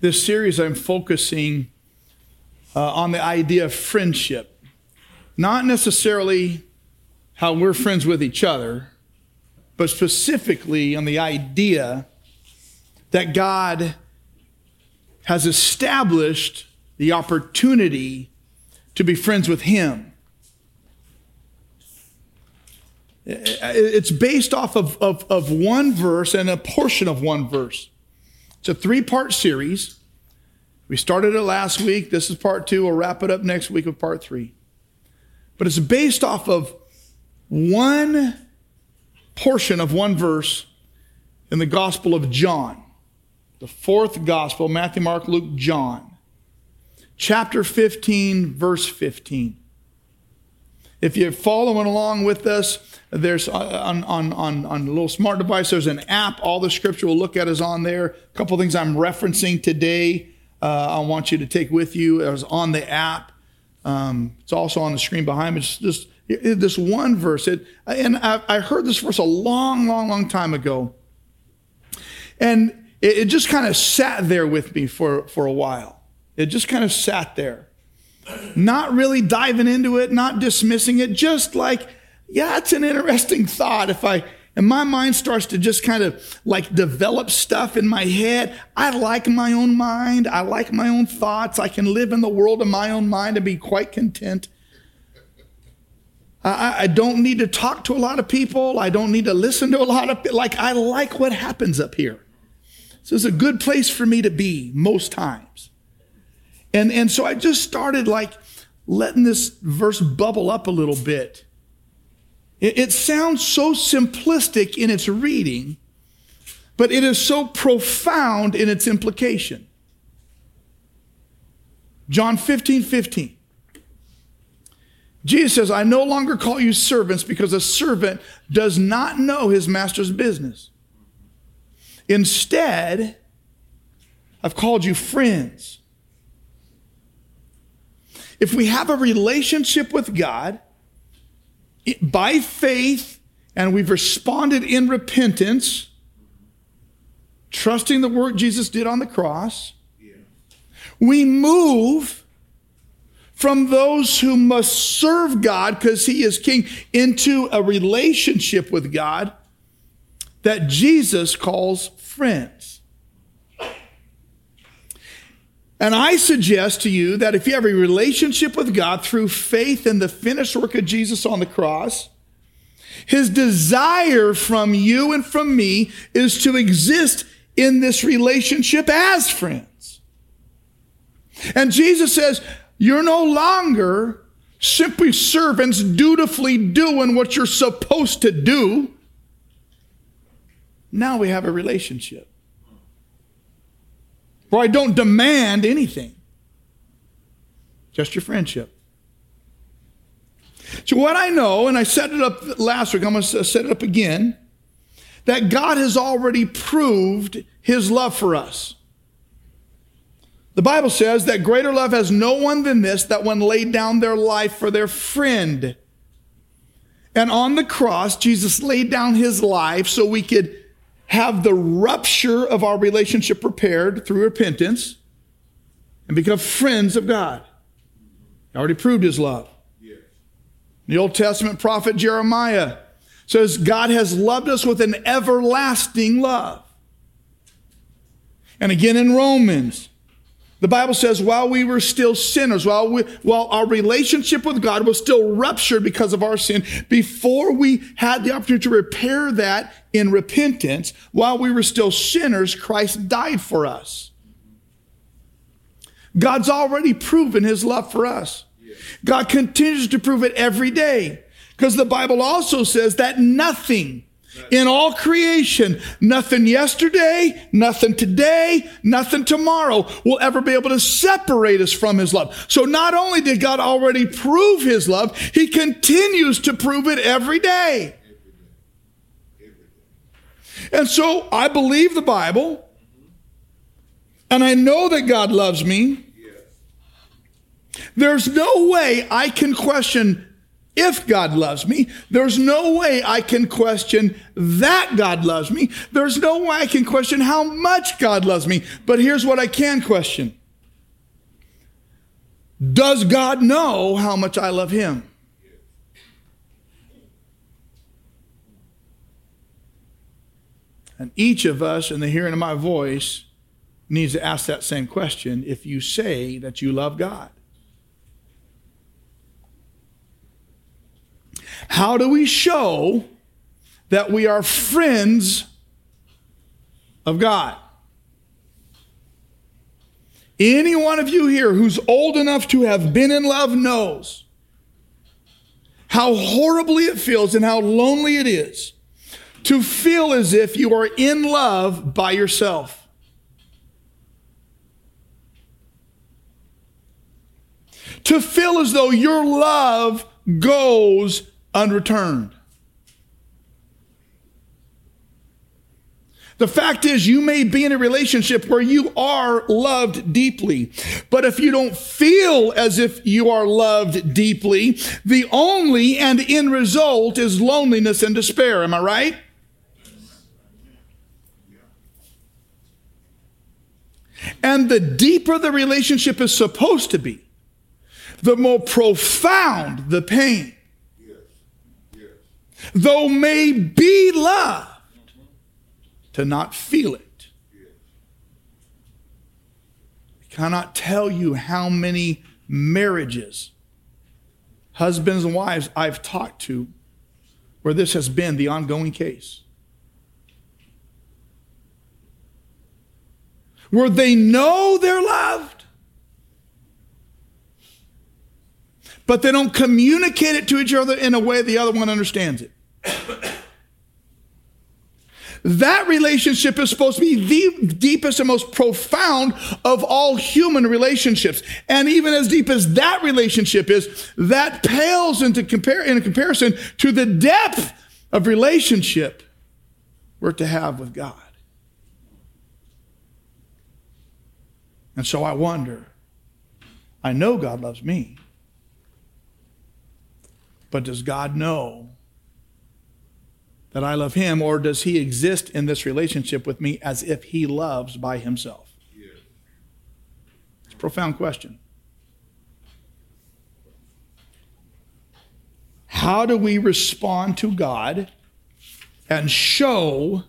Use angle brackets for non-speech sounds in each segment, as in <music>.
this series, I'm focusing uh, on the idea of friendship. Not necessarily how we're friends with each other, but specifically on the idea that God has established the opportunity to be friends with Him. It's based off of, of, of one verse and a portion of one verse. It's a three part series. We started it last week. This is part two. We'll wrap it up next week with part three. But it's based off of one portion of one verse in the Gospel of John, the fourth Gospel Matthew, Mark, Luke, John, chapter 15, verse 15. If you're following along with us, there's uh, on, on, on, on a little smart device, there's an app. All the scripture we'll look at is on there. A couple things I'm referencing today, uh, I want you to take with you. It was on the app. Um, it's also on the screen behind me. It's just this one verse. It, and I, I, heard this verse a long, long, long time ago. And it, it just kind of sat there with me for, for a while. It just kind of sat there not really diving into it, not dismissing it, just like, yeah, it's an interesting thought. If I, and my mind starts to just kind of like develop stuff in my head. I like my own mind. I like my own thoughts. I can live in the world of my own mind and be quite content. I, I don't need to talk to a lot of people. I don't need to listen to a lot of like I like what happens up here. So it's a good place for me to be most times. And, and so I just started like letting this verse bubble up a little bit. It, it sounds so simplistic in its reading, but it is so profound in its implication. John 15, 15. Jesus says, I no longer call you servants because a servant does not know his master's business. Instead, I've called you friends. If we have a relationship with God by faith and we've responded in repentance, trusting the work Jesus did on the cross, we move from those who must serve God because he is king into a relationship with God that Jesus calls friends. And I suggest to you that if you have a relationship with God through faith in the finished work of Jesus on the cross, his desire from you and from me is to exist in this relationship as friends. And Jesus says, You're no longer simply servants dutifully doing what you're supposed to do. Now we have a relationship. For I don't demand anything, just your friendship. So, what I know, and I set it up last week, I'm going to set it up again, that God has already proved his love for us. The Bible says that greater love has no one than this, that one laid down their life for their friend. And on the cross, Jesus laid down his life so we could have the rupture of our relationship repaired through repentance and become friends of God. He already proved his love. The Old Testament prophet Jeremiah says, God has loved us with an everlasting love. And again in Romans, the Bible says, while we were still sinners, while, we, while our relationship with God was still ruptured because of our sin, before we had the opportunity to repair that in repentance, while we were still sinners, Christ died for us. God's already proven his love for us. God continues to prove it every day. Because the Bible also says that nothing in all creation, nothing yesterday, nothing today, nothing tomorrow will ever be able to separate us from His love. So not only did God already prove His love, He continues to prove it every day. And so I believe the Bible, and I know that God loves me. There's no way I can question if God loves me. There's no way I can question that God loves me. There's no way I can question how much God loves me. But here's what I can question Does God know how much I love him? And each of us, in the hearing of my voice, needs to ask that same question if you say that you love God. How do we show that we are friends of God? Any one of you here who's old enough to have been in love knows how horribly it feels and how lonely it is to feel as if you are in love by yourself. To feel as though your love goes unreturned. The fact is, you may be in a relationship where you are loved deeply. But if you don't feel as if you are loved deeply, the only and end result is loneliness and despair. Am I right? And the deeper the relationship is supposed to be, the more profound the pain. Though may be loved, to not feel it. I cannot tell you how many marriages, husbands and wives I've talked to, where this has been the ongoing case. where they know they're loved, but they don't communicate it to each other in a way the other one understands it. That relationship is supposed to be the deepest and most profound of all human relationships. And even as deep as that relationship is, that pales into compare, in comparison to the depth of relationship we're to have with God. And so I wonder I know God loves me, but does God know that I love him, or does he exist in this relationship with me as if he loves by himself? It's a profound question. How do we respond to God and show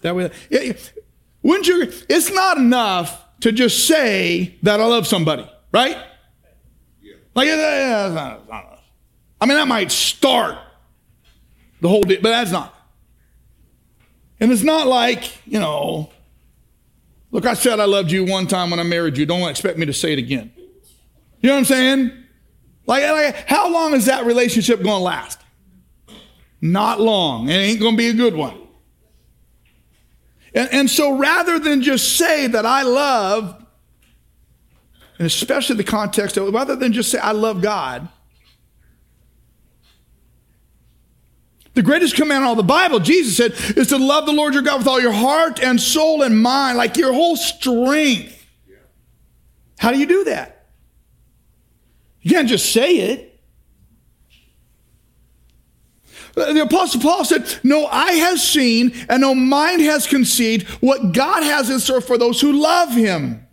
that we. It, wouldn't you? It's not enough to just say that I love somebody, right? Yeah. Like, yeah, not, not I mean, that might start the whole deal, but that's not. And it's not like, you know, look, I said I loved you one time when I married you. Don't expect me to say it again. You know what I'm saying? Like, like how long is that relationship going to last? Not long. It ain't going to be a good one. And, and so rather than just say that I love, and especially the context of rather than just say I love God, The greatest command in all the Bible, Jesus said, is to love the Lord your God with all your heart and soul and mind, like your whole strength. How do you do that? You can't just say it. The Apostle Paul said, No eye has seen and no mind has conceived what God has in store for those who love him.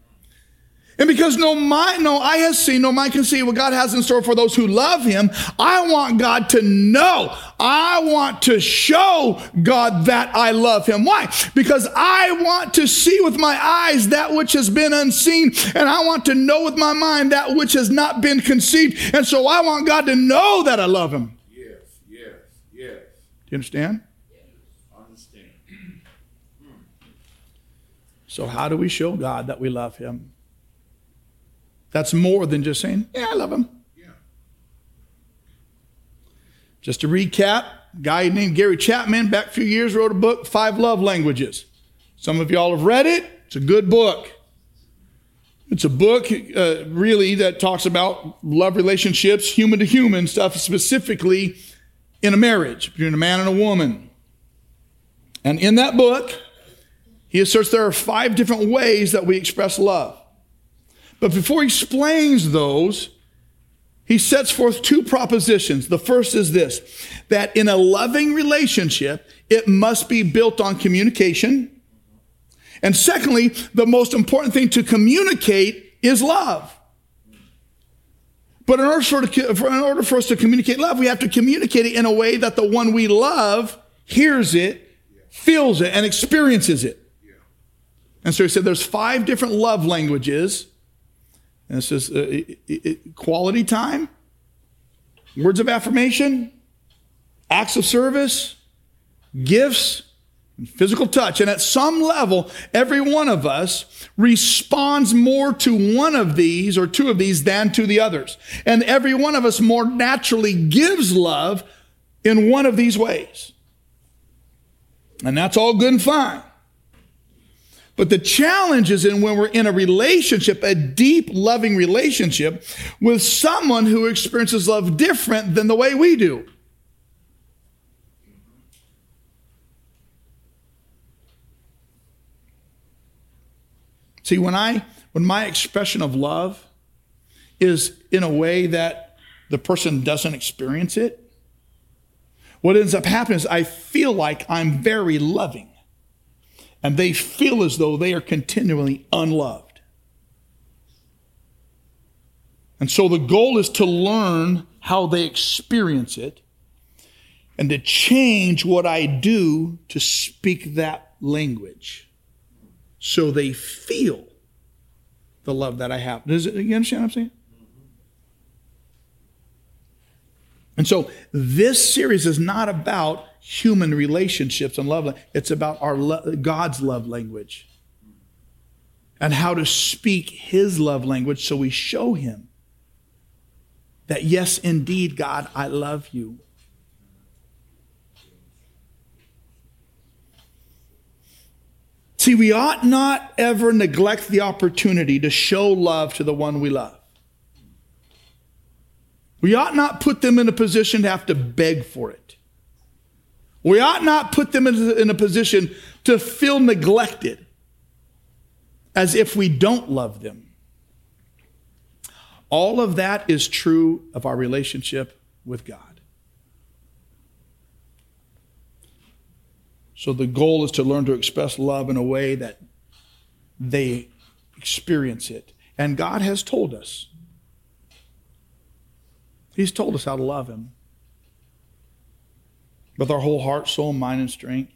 And because no mind, no eye has seen, no mind can see what God has in store for those who love him, I want God to know. I want to show God that I love him. Why? Because I want to see with my eyes that which has been unseen, and I want to know with my mind that which has not been conceived. And so I want God to know that I love him. Yes, yes, yes. Do you understand? understand. So, how do we show God that we love Him? That's more than just saying, Yeah, I love Him. Yeah. Just to recap, a guy named Gary Chapman, back a few years, wrote a book, Five Love Languages. Some of y'all have read it. It's a good book. It's a book, uh, really, that talks about love relationships, human to human stuff, specifically in a marriage between a man and a woman. And in that book, he asserts there are five different ways that we express love. But before he explains those, he sets forth two propositions. The first is this that in a loving relationship, it must be built on communication. And secondly, the most important thing to communicate is love. But in order, for, in order for us to communicate love, we have to communicate it in a way that the one we love hears it, feels it, and experiences it. And so he said there's five different love languages. And it says uh, it, it, quality time, words of affirmation, acts of service, gifts, physical touch. And at some level, every one of us responds more to one of these or two of these than to the others. And every one of us more naturally gives love in one of these ways. And that's all good and fine. But the challenge is in when we're in a relationship, a deep, loving relationship with someone who experiences love different than the way we do. See, when I when my expression of love is in a way that the person doesn't experience it, what ends up happening is I feel like I'm very loving. And they feel as though they are continually unloved. And so the goal is to learn how they experience it and to change what I do to speak that language so they feel the love that I have. Does it, you understand what I'm saying? And so this series is not about human relationships and love. It's about our lo- God's love language and how to speak his love language so we show him that yes, indeed, God, I love you. See, we ought not ever neglect the opportunity to show love to the one we love. We ought not put them in a position to have to beg for it. We ought not put them in a position to feel neglected as if we don't love them. All of that is true of our relationship with God. So the goal is to learn to express love in a way that they experience it. And God has told us. He's told us how to love Him with our whole heart, soul, mind, and strength.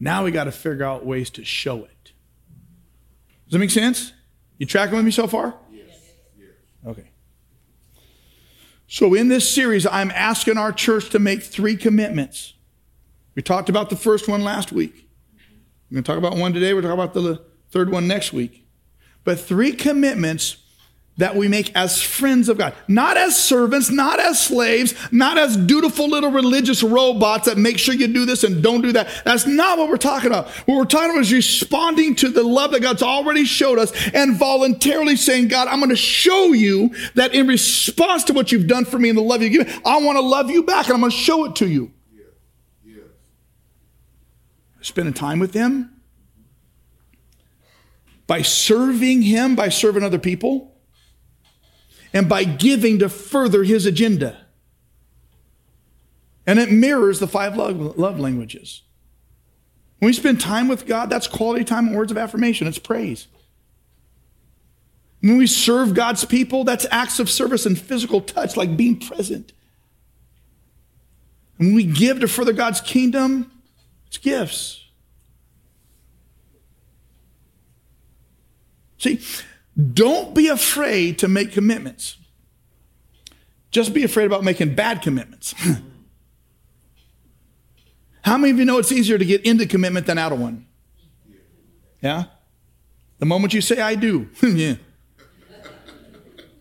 Now we got to figure out ways to show it. Does that make sense? You tracking with me so far? Yes. Okay. So in this series, I'm asking our church to make three commitments. We talked about the first one last week. We're going to talk about one today. We're talking about the third one next week. But three commitments that we make as friends of God, not as servants, not as slaves, not as dutiful little religious robots that make sure you do this and don't do that. That's not what we're talking about. What we're talking about is responding to the love that God's already showed us and voluntarily saying, God, I'm going to show you that in response to what you've done for me and the love you give, me I want to love you back and I'm going to show it to you spending time with Him, by serving Him, by serving other people, and by giving to further His agenda. And it mirrors the five love, love languages. When we spend time with God, that's quality time and words of affirmation, it's praise. When we serve God's people, that's acts of service and physical touch, like being present. When we give to further God's kingdom, it's gifts. See, don't be afraid to make commitments. Just be afraid about making bad commitments. <laughs> How many of you know it's easier to get into commitment than out of one? Yeah? The moment you say, I do. <laughs> yeah.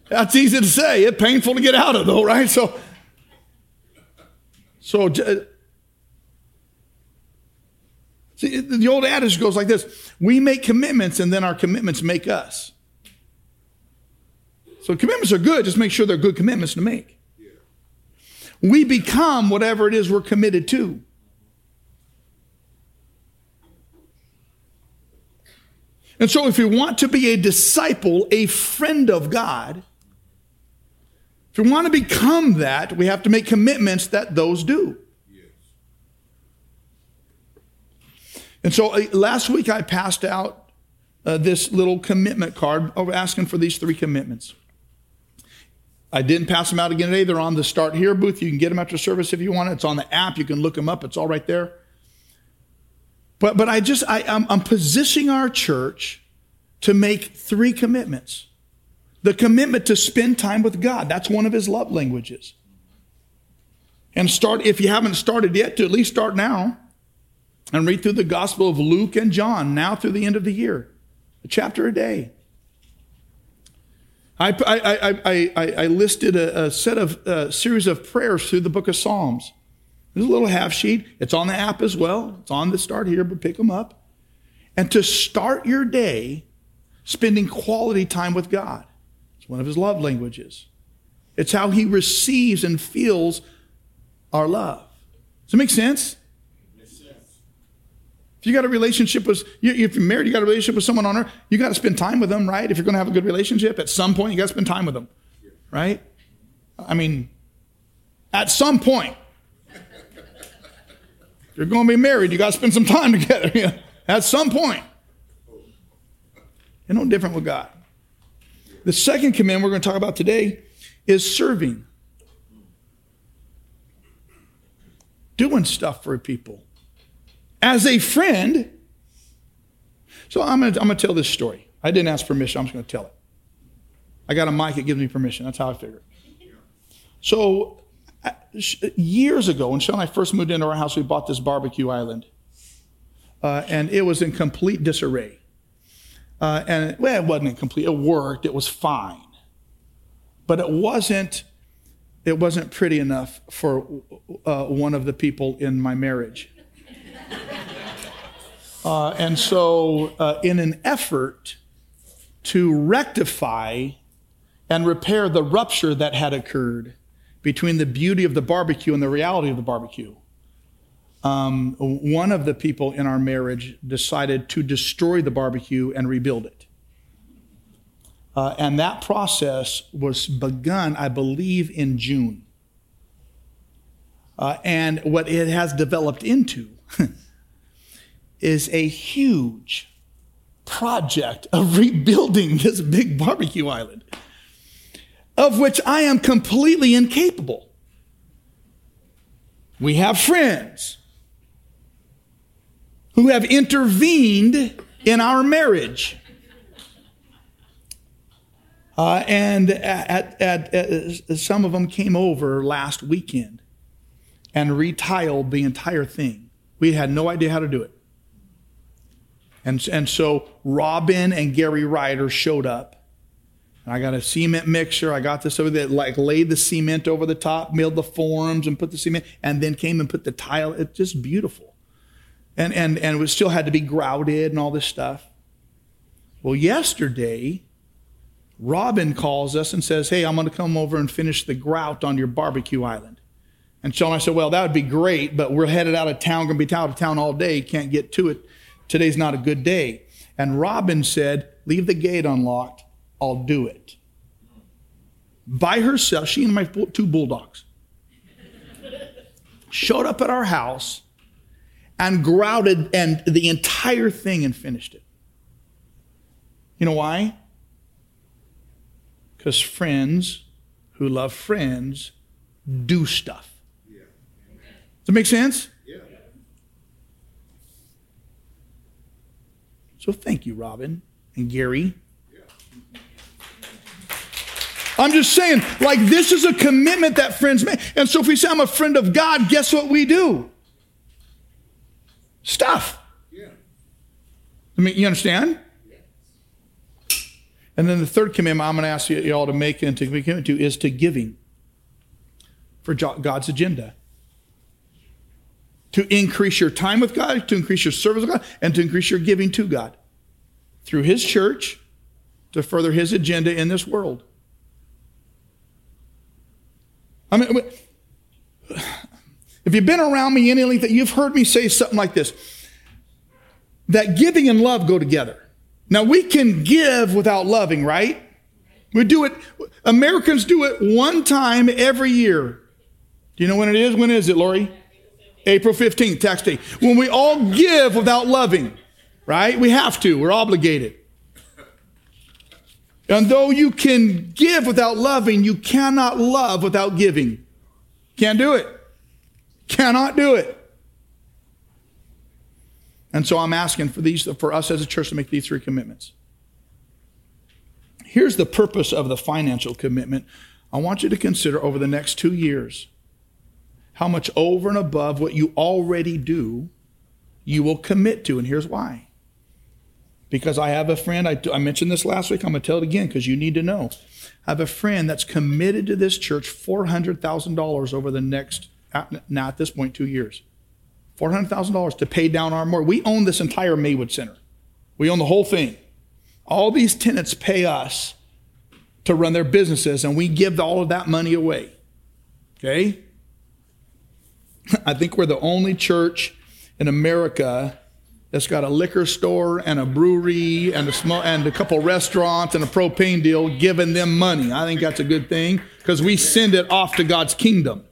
That's easy to say. It's painful to get out of, though, right? <laughs> So, so uh, See, the old adage goes like this We make commitments, and then our commitments make us. So commitments are good, just make sure they're good commitments to make. We become whatever it is we're committed to. And so, if we want to be a disciple, a friend of God, If we want to become that, we have to make commitments that those do. And so uh, last week I passed out uh, this little commitment card of asking for these three commitments. I didn't pass them out again today. They're on the Start Here booth. You can get them after service if you want. It's on the app. You can look them up. It's all right there. But, but I just, I, I'm, I'm positioning our church to make three commitments. The commitment to spend time with God. That's one of his love languages. And start, if you haven't started yet, to at least start now and read through the Gospel of Luke and John now through the end of the year, a chapter a day. I, I, I, I, listed a, a set of a series of prayers through the book of Psalms. There's a little half sheet. It's on the app as well. It's on the start here, but pick them up. And to start your day spending quality time with God. It's one of his love languages. It's how he receives and feels our love. Does it make sense? If you got a relationship with, if you're married, you got a relationship with someone on earth, you got to spend time with them, right? If you're going to have a good relationship, at some point, you got to spend time with them, right? I mean, at some point, you're going to be married, you got to spend some time <laughs> together. at some point. And no different with God. The second command we're going to talk about today is serving. Doing stuff for people as a friend. So I'm going to I'm to tell this story. I didn't ask permission, I'm just going to tell it. I got a mic, it gives me permission. That's how I figured. So uh, years ago, when Sean and I first moved into our house, we bought this barbecue island. Uh, and it was in complete disarray. Uh, and well, it wasn't complete. It worked. It was fine, but it wasn't. It wasn't pretty enough for uh, one of the people in my marriage. Uh, and so, uh, in an effort to rectify and repair the rupture that had occurred between the beauty of the barbecue and the reality of the barbecue, um, one of the people in our marriage decided to destroy the barbecue and rebuild it. Uh, and that process was begun, I believe, in June. Uh, and what it has developed into <laughs> is a huge project of rebuilding this big barbecue island, of which I am completely incapable. We have friends who have intervened in our marriage. Uh, and at, at, at, some of them came over last weekend and retiled the entire thing. We had no idea how to do it. And, and so Robin and Gary Ryder showed up. I got a cement mixer. I got this over there, like laid the cement over the top, milled the forms and put the cement, and then came and put the tile. It's just beautiful. And, and, and it still had to be grouted and all this stuff. Well, yesterday, Robin calls us and says, Hey, I'm going to come over and finish the grout on your barbecue island. And Sean I said, Well, that would be great, but we're headed out of town, going to be out of town all day, can't get to it Today's not a good day. And Robin said, Leave the gate unlocked. I'll do it. By herself, she and my two bulldogs showed up at our house and grouted and the entire thing and finished it. You know why? Because friends who love friends do stuff. Does it make sense? So thank you, Robin and Gary. I'm just saying, like, this is a commitment that friends make. And so if we say, I'm a friend of God, guess what we do? Stuff. Yeah. I mean, you understand? And then the third commandment I'm going to ask you all to make and to commit to is to giving for God's agenda to increase your time with God, to increase your service with God, and to increase your giving to God through His church to further His agenda in this world. I mean, <sighs> if you've been around me any length, that you've heard me say something like this that giving and love go together. Now, we can give without loving, right? We do it, Americans do it one time every year. Do you know when it is? When is it, Lori? April 15th, tax day. When we all give without loving, right? We have to, we're obligated. And though you can give without loving, you cannot love without giving. Can't do it. Cannot do it. And so I'm asking for these for us as a church to make these three commitments. Here's the purpose of the financial commitment. I want you to consider over the next 2 years how much over and above what you already do you will commit to and here's why. Because I have a friend, I, I mentioned this last week, I'm going to tell it again because you need to know. I have a friend that's committed to this church $400,000 over the next, now at this point, two years. $400,000 to pay down our mortgage. We own this entire Maywood Center. We own the whole thing. All these tenants pay us to run their businesses, and we give all of that money away. Okay? <laughs> I think we're the only church in America that's got a liquor store and a brewery and a small, and a couple restaurants and a propane deal giving them money. I think that's a good thing because we send it off to God's kingdom.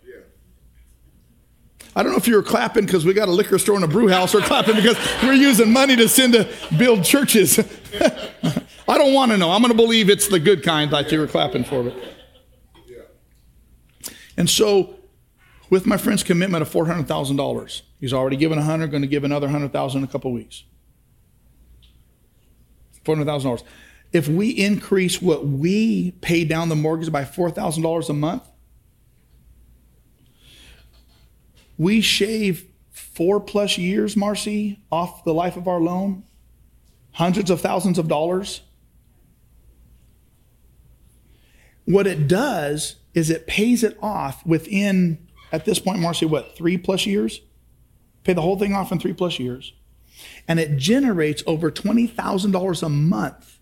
I don't know if you were clapping because we got a liquor store and a brew house or clapping because we're using money to send to build churches. <laughs> I don't want to know. I'm going to believe it's the good kind that you were clapping for it. And so, with my friend's commitment of $400,000, he's already given 100, going to give another 100,000 in a couple weeks. $400,000. If we increase what we pay down the mortgage by $4,000 a month, we shave four plus years, Marcy, off the life of our loan, hundreds of thousands of dollars. What it does is it pays it off within, at this point, Marcy, what, three plus years? Pay the whole thing off in three plus years. And it generates over $20,000 a month.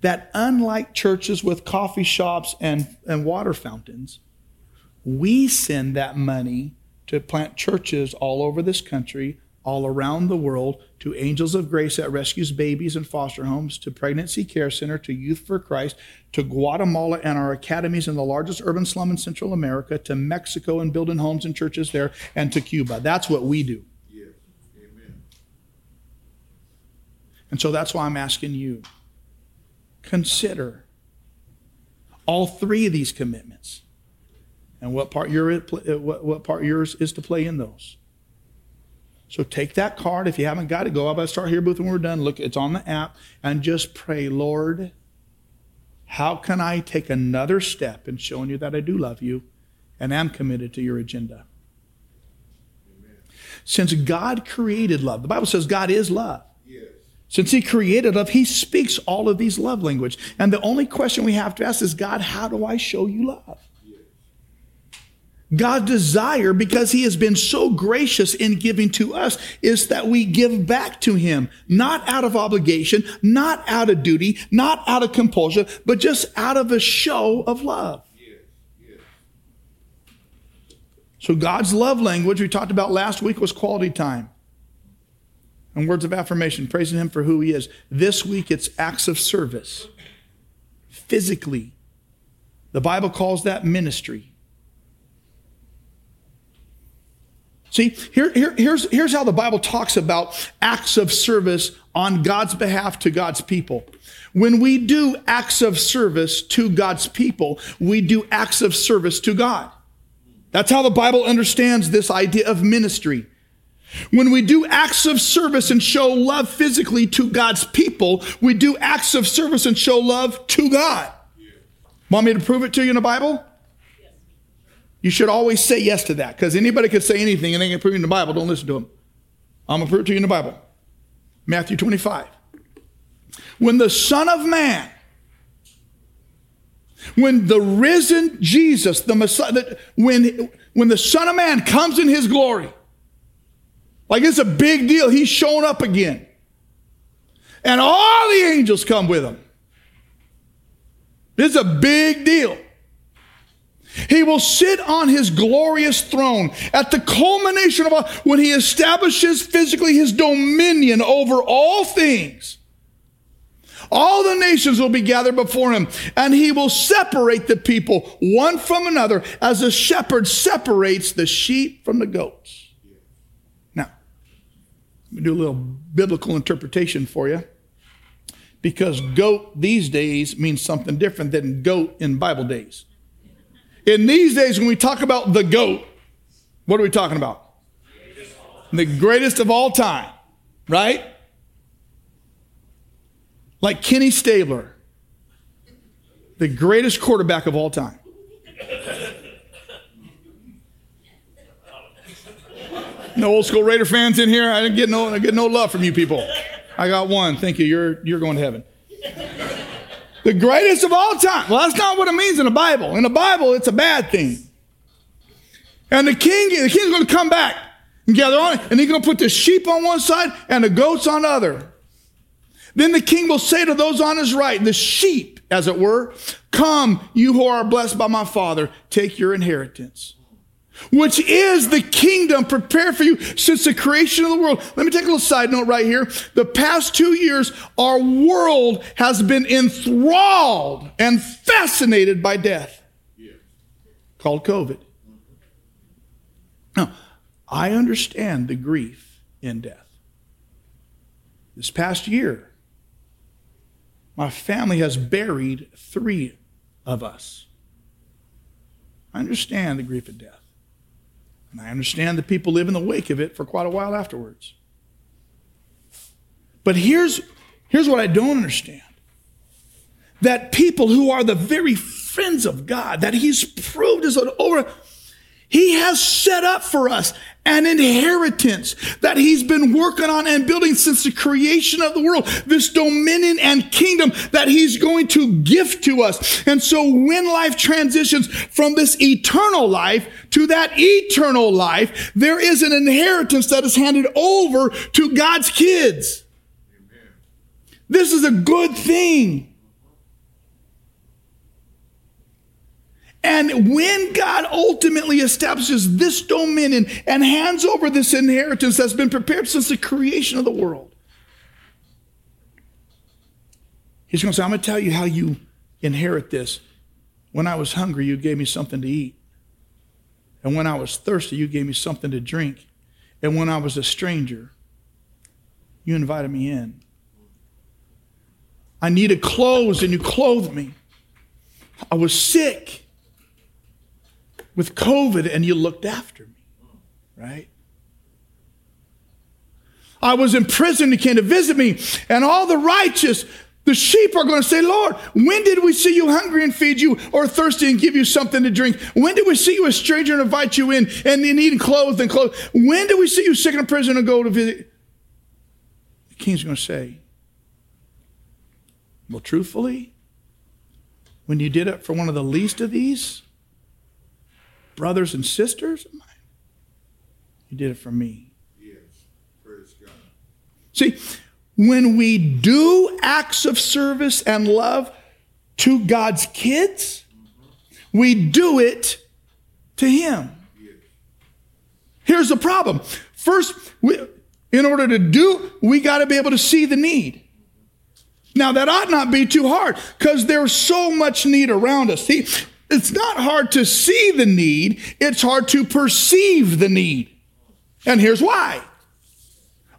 That, unlike churches with coffee shops and, and water fountains, we send that money to plant churches all over this country, all around the world, to Angels of Grace that rescues babies in foster homes, to Pregnancy Care Center, to Youth for Christ, to Guatemala and our academies in the largest urban slum in Central America, to Mexico and building homes and churches there, and to Cuba. That's what we do. Yes. Amen. And so that's why I'm asking you consider all three of these commitments and what part, your, uh, what, what part yours is to play in those. So take that card. If you haven't got it, go up. I start here booth when we're done. Look, it's on the app, and just pray, Lord, how can I take another step in showing you that I do love you and am committed to your agenda? Amen. Since God created love, the Bible says God is love. Yes. Since He created love, He speaks all of these love language. And the only question we have to ask is, God, how do I show you love? God's desire, because He has been so gracious in giving to us, is that we give back to Him, not out of obligation, not out of duty, not out of compulsion, but just out of a show of love. Yes. Yes. So, God's love language we talked about last week was quality time and words of affirmation, praising Him for who He is. This week it's acts of service, physically. The Bible calls that ministry. See, here, here, here's, here's how the Bible talks about acts of service on God's behalf to God's people. When we do acts of service to God's people, we do acts of service to God. That's how the Bible understands this idea of ministry. When we do acts of service and show love physically to God's people, we do acts of service and show love to God. Want me to prove it to you in the Bible? You should always say yes to that because anybody could say anything and they can prove it in the Bible. Don't listen to them. I'm going to prove it to you in the Bible. Matthew 25. When the Son of Man, when the risen Jesus, the Messiah, when, when the Son of Man comes in his glory, like it's a big deal. He's shown up again. And all the angels come with him. It's a big deal. He will sit on his glorious throne at the culmination of all, when he establishes physically his dominion over all things. All the nations will be gathered before him, and he will separate the people one from another as a shepherd separates the sheep from the goats. Now, let me do a little biblical interpretation for you. Because goat these days means something different than goat in Bible days. In these days, when we talk about the goat, what are we talking about? The greatest of all time, right? Like Kenny Stabler, the greatest quarterback of all time. <laughs> No old school Raider fans in here. I didn't get no, I get no love from you people. I got one. Thank you. You're you're going to heaven. The greatest of all time. Well, that's not what it means in the Bible. In the Bible, it's a bad thing. And the king, the king's going to come back and gather on, and he's going to put the sheep on one side and the goats on the other. Then the king will say to those on his right, the sheep, as it were, Come, you who are blessed by my father, take your inheritance which is the kingdom prepared for you since the creation of the world. Let me take a little side note right here. The past two years, our world has been enthralled and fascinated by death, called COVID. Now, I understand the grief in death. This past year, my family has buried three of us. I understand the grief of death. And I understand that people live in the wake of it for quite a while afterwards. But here's, here's what I don't understand that people who are the very friends of God, that He's proved as an over, He has set up for us an inheritance that he's been working on and building since the creation of the world. This dominion and kingdom that he's going to gift to us. And so when life transitions from this eternal life to that eternal life, there is an inheritance that is handed over to God's kids. This is a good thing. And when God ultimately establishes this dominion and hands over this inheritance that's been prepared since the creation of the world, He's going to say, I'm going to tell you how you inherit this. When I was hungry, you gave me something to eat. And when I was thirsty, you gave me something to drink. And when I was a stranger, you invited me in. I needed clothes and you clothed me. I was sick with COVID and you looked after me, right? I was in prison, you came to visit me, and all the righteous, the sheep are going to say, Lord, when did we see you hungry and feed you, or thirsty and give you something to drink? When did we see you a stranger and invite you in and need clothes and clothes? When did we see you sick in prison and go to visit? The king's going to say, Well, truthfully, when you did it for one of the least of these, brothers and sisters of mine. You did it for me. Yes. Praise God. See, when we do acts of service and love to God's kids, mm-hmm. we do it to Him. Yes. Here's the problem. First, we, in order to do, we got to be able to see the need. Now, that ought not be too hard because there's so much need around us. See, it's not hard to see the need, it's hard to perceive the need. And here's why.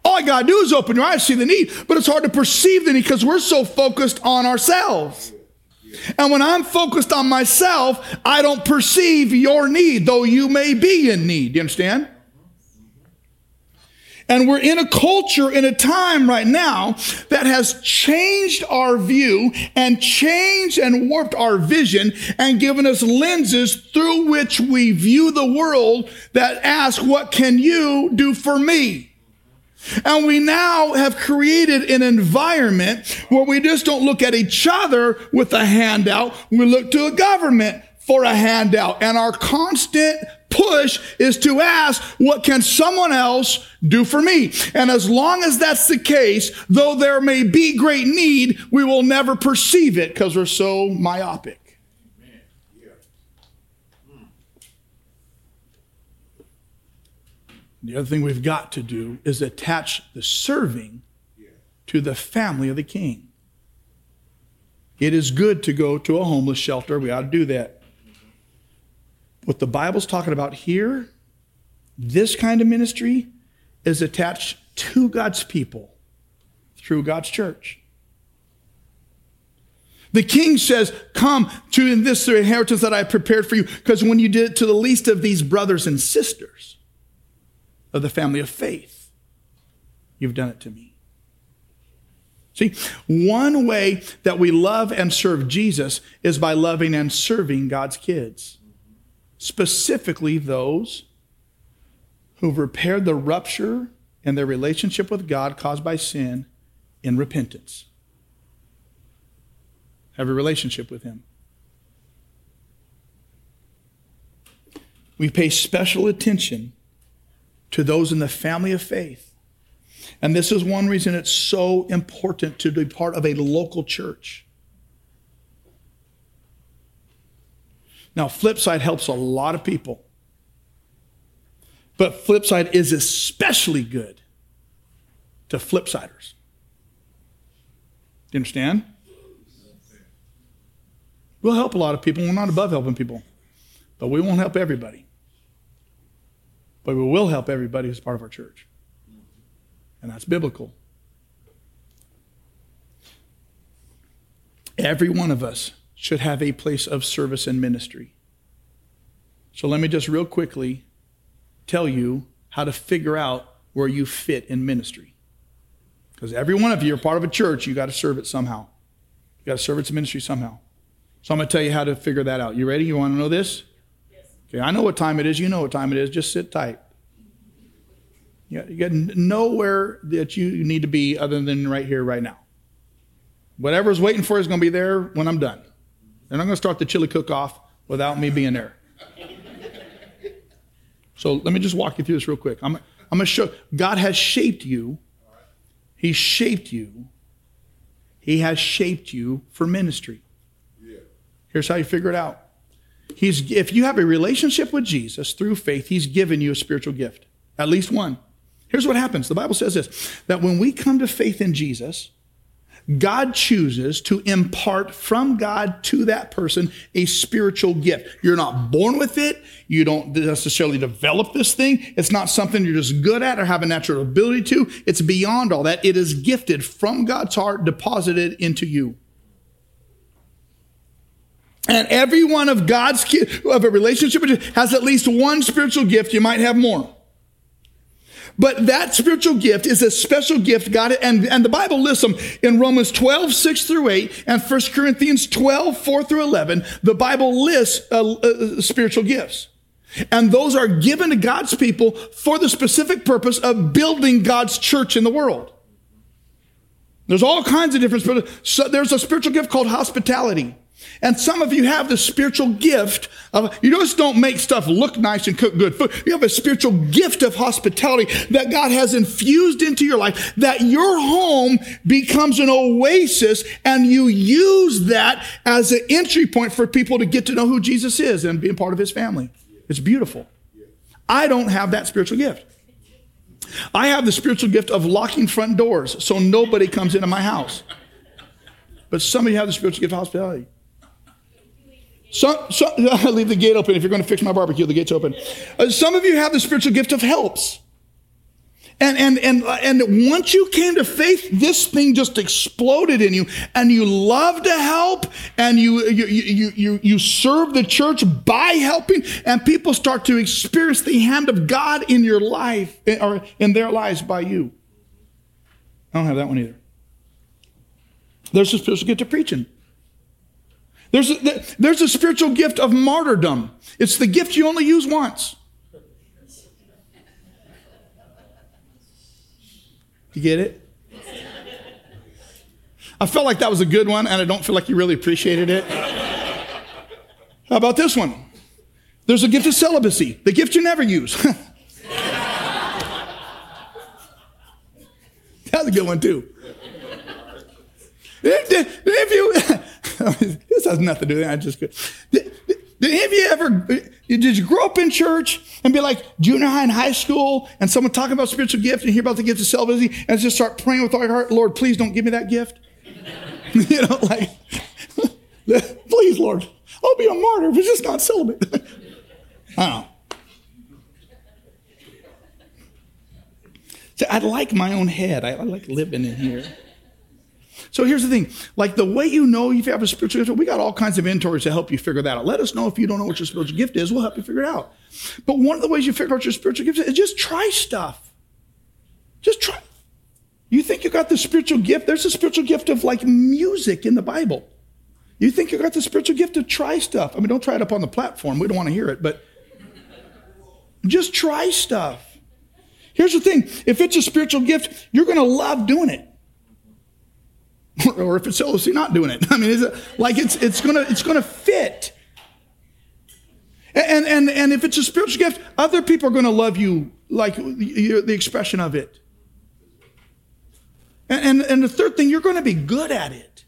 All I got to do is open your eyes, see the need, but it's hard to perceive the need because we're so focused on ourselves. And when I'm focused on myself, I don't perceive your need, though you may be in need. Do you understand? And we're in a culture, in a time right now that has changed our view and changed and warped our vision and given us lenses through which we view the world that ask, what can you do for me? And we now have created an environment where we just don't look at each other with a handout. We look to a government for a handout. And our constant push is to ask, what can someone else do for me? And as long as that's the case, though there may be great need, we will never perceive it because we're so myopic. The other thing we've got to do is attach the serving to the family of the king. It is good to go to a homeless shelter. We ought to do that. What the Bible's talking about here, this kind of ministry, is attached to God's people through God's church. The king says, Come to this inheritance that I prepared for you, because when you did it to the least of these brothers and sisters of the family of faith, you've done it to me. See, one way that we love and serve Jesus is by loving and serving God's kids, specifically those who've repaired the rupture in their relationship with God caused by sin in repentance. Have a relationship with Him. We pay special attention to those in the family of faith. And this is one reason it's so important to be part of a local church. Now, Flipside helps a lot of people. But Flipside is especially good to Flipsiders. Do you understand? We'll help a lot of people. We're not above helping people, but we won't help everybody. But we will help everybody who's part of our church. And that's biblical. Every one of us should have a place of service and ministry. So let me just real quickly tell you how to figure out where you fit in ministry. Because every one of you are part of a church, you got to serve it somehow. You got to serve its ministry somehow. So I'm going to tell you how to figure that out. You ready? You want to know this? Yes. Okay, I know what time it is. You know what time it is. Just sit tight. You got, you got nowhere that you need to be other than right here, right now. Whatever's waiting for is going to be there when I'm done. They're not going to start the chili cook off without me being there. So let me just walk you through this real quick. I'm, I'm going to show God has shaped you. He shaped you. He has shaped you for ministry. Here's how you figure it out. He's, if you have a relationship with Jesus through faith, He's given you a spiritual gift, at least one. Here's what happens the Bible says this that when we come to faith in Jesus, God chooses to impart from God to that person a spiritual gift. You're not born with it. You don't necessarily develop this thing. It's not something you're just good at or have a natural ability to. It's beyond all that. It is gifted from God's heart, deposited into you. And every one of God's who have a relationship has at least one spiritual gift. You might have more. But that spiritual gift is a special gift God, and, and the Bible lists them in Romans 12, 6 through 8, and 1 Corinthians 12, 4 through 11. The Bible lists uh, uh, spiritual gifts. And those are given to God's people for the specific purpose of building God's church in the world. There's all kinds of different, so there's a spiritual gift called hospitality. And some of you have the spiritual gift of, you just don't make stuff look nice and cook good food. You have a spiritual gift of hospitality that God has infused into your life, that your home becomes an oasis and you use that as an entry point for people to get to know who Jesus is and being part of his family. It's beautiful. I don't have that spiritual gift. I have the spiritual gift of locking front doors so nobody comes into my house. But some of you have the spiritual gift of hospitality. Some, some, <laughs> leave the gate open. If you're going to fix my barbecue, the gate's open. Uh, some of you have the spiritual gift of helps. And, and, and, and once you came to faith, this thing just exploded in you and you love to help and you, you, you, you, you serve the church by helping and people start to experience the hand of God in your life or in their lives by you. I don't have that one either. There's a spiritual gift of preaching. There's a, there's a spiritual gift of martyrdom. It's the gift you only use once. You get it? I felt like that was a good one, and I don't feel like you really appreciated it. How about this one? There's a gift of celibacy, the gift you never use. <laughs> That's a good one, too. If, if you, <laughs> <laughs> this has nothing to do with it. I just did, did, have you ever did you grow up in church and be like junior high and high school and someone talking about spiritual gift and hear about the gift of celibacy and just start praying with all your heart, Lord, please don't give me that gift. <laughs> you know, like <laughs> Please, Lord, I'll be a martyr if it's just not celibate. I don't know. So I like my own head. I, I like living in here. So here's the thing like the way you know if you have a spiritual gift, we got all kinds of mentors to help you figure that out. Let us know if you don't know what your spiritual gift is, we'll help you figure it out. But one of the ways you figure out your spiritual gift is just try stuff. Just try. You think you got the spiritual gift? There's a spiritual gift of like music in the Bible. You think you got the spiritual gift to try stuff. I mean, don't try it up on the platform. We don't want to hear it, but just try stuff. Here's the thing if it's a spiritual gift, you're going to love doing it. <laughs> or if it's celibacy, not doing it. <laughs> I mean, is it like it's it's gonna it's gonna fit. And and and if it's a spiritual gift, other people are gonna love you like the expression of it. And, and, and the third thing, you're gonna be good at it.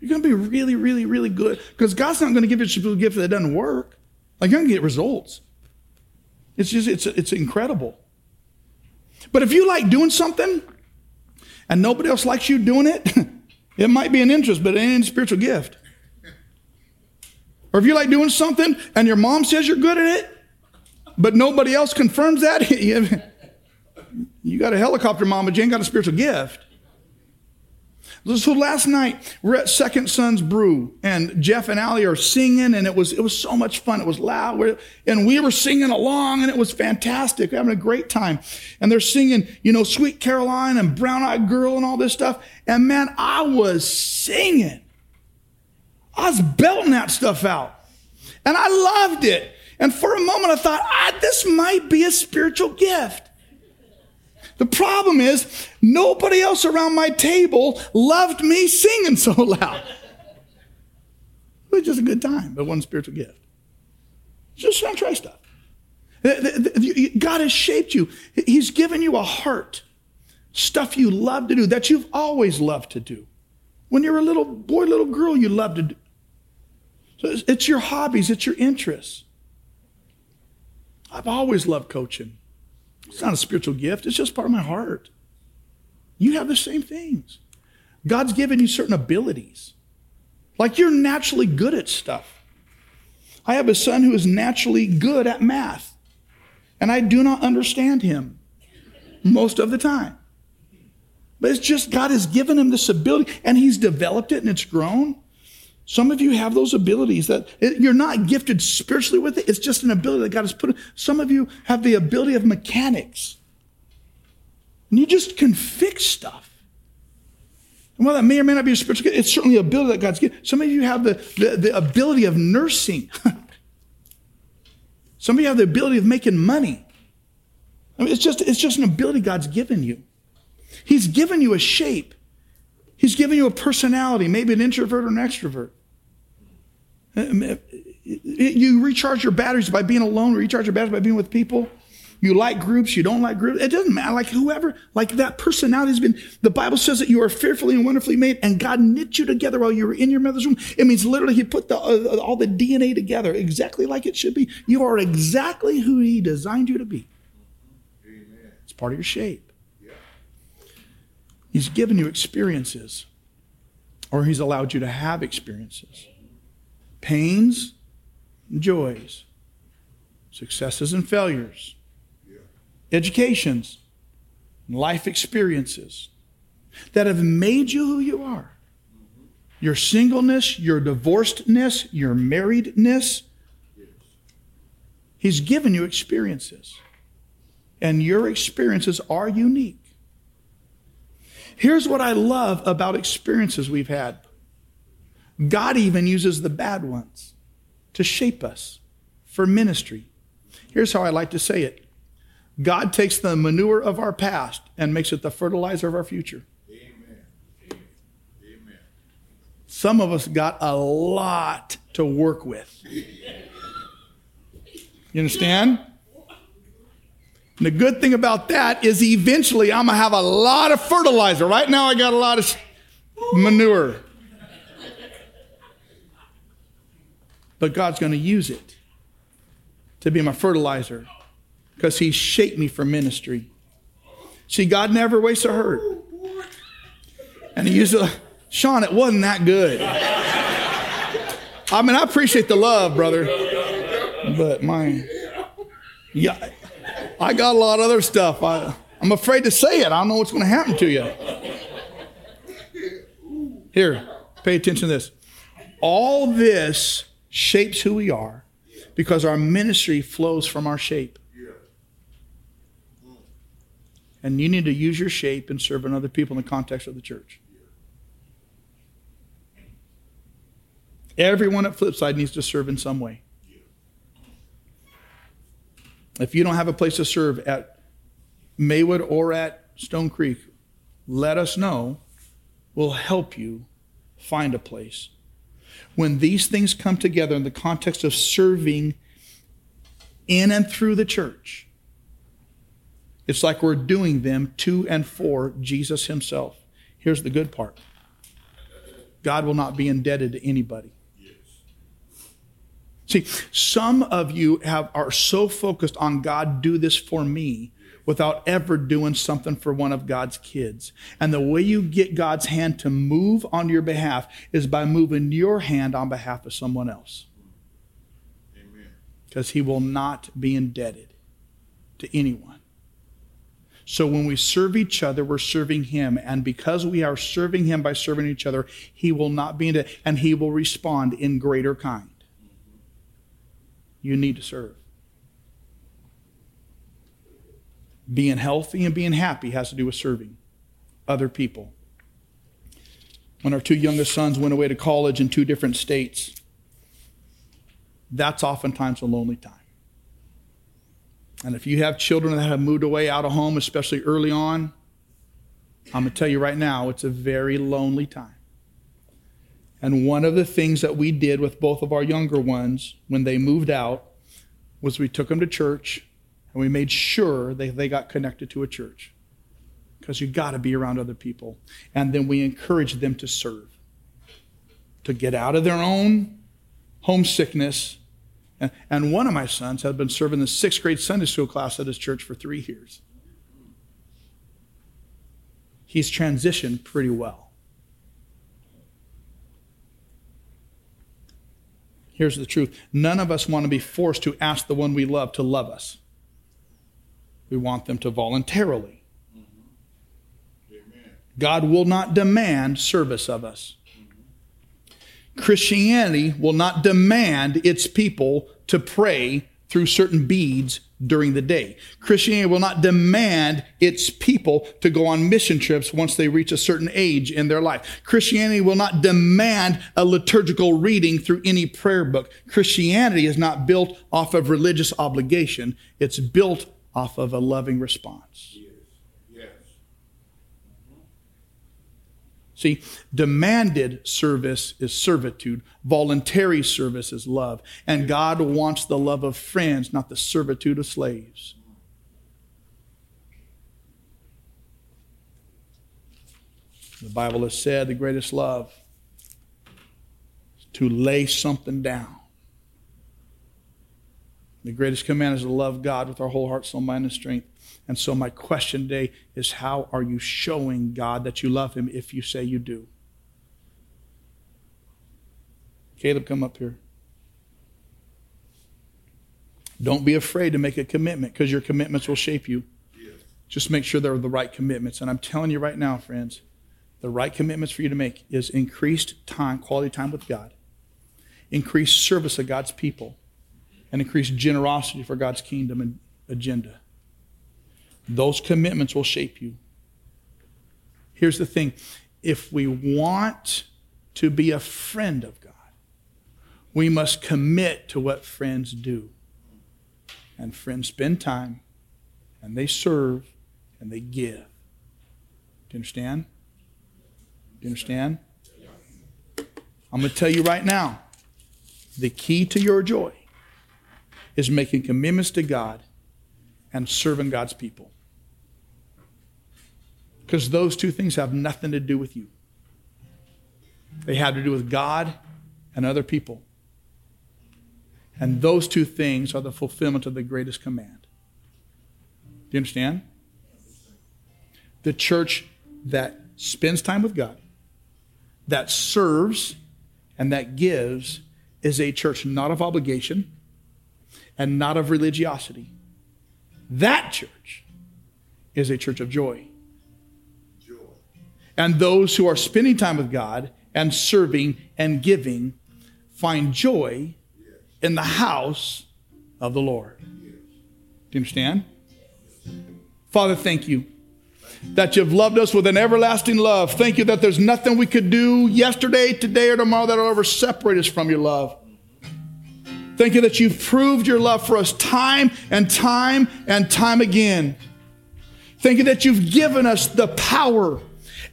You're gonna be really, really, really good. Because God's not gonna give you a spiritual gift that doesn't work. Like you're gonna get results. It's just it's it's incredible. But if you like doing something and nobody else likes you doing it, <laughs> It might be an interest, but it ain't a spiritual gift. Or if you like doing something and your mom says you're good at it, but nobody else confirms that, <laughs> you got a helicopter mom, but you ain't got a spiritual gift. So last night we're at Second Sons Brew, and Jeff and Allie are singing, and it was it was so much fun. It was loud, and we were singing along, and it was fantastic. We're having a great time. And they're singing, you know, Sweet Caroline and Brown Eyed Girl and all this stuff. And man, I was singing. I was belting that stuff out, and I loved it. And for a moment, I thought, ah, this might be a spiritual gift. The problem is, nobody else around my table loved me singing so loud. It was just a good time, but one spiritual gift. Just try, try stuff. God has shaped you. He's given you a heart, stuff you love to do that you've always loved to do. When you're a little boy, little girl, you love to do. So it's your hobbies, it's your interests. I've always loved coaching. It's not a spiritual gift, it's just part of my heart. You have the same things. God's given you certain abilities. Like you're naturally good at stuff. I have a son who is naturally good at math, and I do not understand him most of the time. But it's just God has given him this ability, and he's developed it and it's grown. Some of you have those abilities that you're not gifted spiritually with it. It's just an ability that God has put. Some of you have the ability of mechanics. And you just can fix stuff. And while that may or may not be a spiritual gift, it's certainly an ability that God's given. Some of you have the, the, the ability of nursing. <laughs> Some of you have the ability of making money. I mean, it's just, it's just an ability God's given you. He's given you a shape. He's giving you a personality, maybe an introvert or an extrovert. You recharge your batteries by being alone, recharge your batteries by being with people. You like groups, you don't like groups. It doesn't matter. Like whoever, like that personality has been, the Bible says that you are fearfully and wonderfully made, and God knit you together while you were in your mother's womb. It means literally He put the, uh, all the DNA together exactly like it should be. You are exactly who He designed you to be. Amen. It's part of your shape. He's given you experiences, or He's allowed you to have experiences pains joys, successes and failures, educations, life experiences that have made you who you are. Your singleness, your divorcedness, your marriedness. He's given you experiences. And your experiences are unique. Here's what I love about experiences we've had God even uses the bad ones to shape us for ministry. Here's how I like to say it God takes the manure of our past and makes it the fertilizer of our future. Amen. Amen. Some of us got a lot to work with. You understand? And the good thing about that is eventually I'm going to have a lot of fertilizer. Right now, I got a lot of manure. But God's going to use it to be my fertilizer because He shaped me for ministry. See, God never wastes a hurt. And He used to, Sean, it wasn't that good. I mean, I appreciate the love, brother. But my, yeah, I got a lot of other stuff. I, I'm afraid to say it. I don't know what's going to happen to you. Here, pay attention to this. All this shapes who we are because our ministry flows from our shape. And you need to use your shape in serving other people in the context of the church. Everyone at Flipside needs to serve in some way. If you don't have a place to serve at Maywood or at Stone Creek, let us know. We'll help you find a place. When these things come together in the context of serving in and through the church, it's like we're doing them to and for Jesus Himself. Here's the good part God will not be indebted to anybody. See, some of you have, are so focused on God, do this for me, without ever doing something for one of God's kids. And the way you get God's hand to move on your behalf is by moving your hand on behalf of someone else. Amen. Because he will not be indebted to anyone. So when we serve each other, we're serving him. And because we are serving him by serving each other, he will not be indebted, and he will respond in greater kind. You need to serve. Being healthy and being happy has to do with serving other people. When our two youngest sons went away to college in two different states, that's oftentimes a lonely time. And if you have children that have moved away out of home, especially early on, I'm going to tell you right now, it's a very lonely time. And one of the things that we did with both of our younger ones when they moved out was we took them to church and we made sure they, they got connected to a church. Because you got to be around other people. And then we encouraged them to serve, to get out of their own homesickness. And, one of my sons had been serving the sixth grade Sunday school class at his church for three years. He's transitioned pretty well. Here's the truth none of us want to be forced to ask the one we love to love us. We want them to voluntarily. God will not demand service of us. Christianity will not demand its people to pray through certain beads during the day. Christianity will not demand its people to go on mission trips once they reach a certain age in their life. Christianity will not demand a liturgical reading through any prayer book. Christianity is not built off of religious obligation. It's built off of a loving response. See, demanded service is servitude, voluntary service is love. And God wants the love of friends, not the servitude of slaves. The Bible has said the greatest love is to lay something down. The greatest command is to love God with our whole heart, soul, mind, and strength. And so, my question today is how are you showing God that you love Him if you say you do? Caleb, come up here. Don't be afraid to make a commitment because your commitments will shape you. Just make sure they're the right commitments. And I'm telling you right now, friends, the right commitments for you to make is increased time, quality time with God, increased service of God's people, and increased generosity for God's kingdom and agenda. Those commitments will shape you. Here's the thing if we want to be a friend of God, we must commit to what friends do. And friends spend time, and they serve, and they give. Do you understand? Do you understand? I'm going to tell you right now the key to your joy is making commitments to God and serving God's people. Because those two things have nothing to do with you, they have to do with God and other people. And those two things are the fulfillment of the greatest command. Do you understand? The church that spends time with God, that serves, and that gives is a church not of obligation and not of religiosity. That church is a church of joy. Joy. And those who are spending time with God and serving and giving find joy in the house of the Lord. Do you understand? Father, thank you that you've loved us with an everlasting love. Thank you that there's nothing we could do yesterday, today, or tomorrow that'll ever separate us from your love. Thank you that you've proved your love for us time and time and time again. Thank you that you've given us the power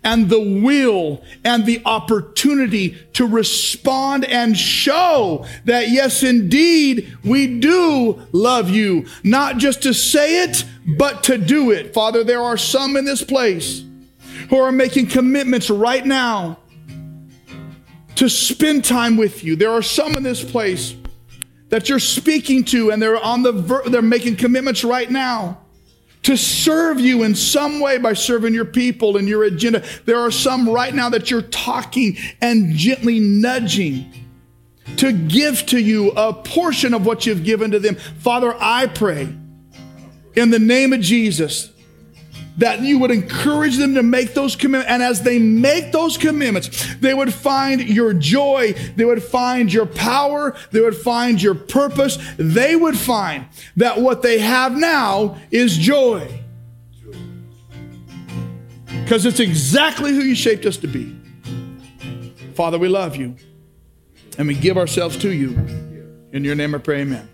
and the will and the opportunity to respond and show that, yes, indeed, we do love you. Not just to say it, but to do it. Father, there are some in this place who are making commitments right now to spend time with you. There are some in this place that you're speaking to and they're on the ver- they're making commitments right now to serve you in some way by serving your people and your agenda. There are some right now that you're talking and gently nudging to give to you a portion of what you've given to them. Father, I pray in the name of Jesus that you would encourage them to make those commitments. And as they make those commitments, they would find your joy, they would find your power, they would find your purpose. They would find that what they have now is joy. Because it's exactly who you shaped us to be. Father, we love you and we give ourselves to you. In your name I pray, amen.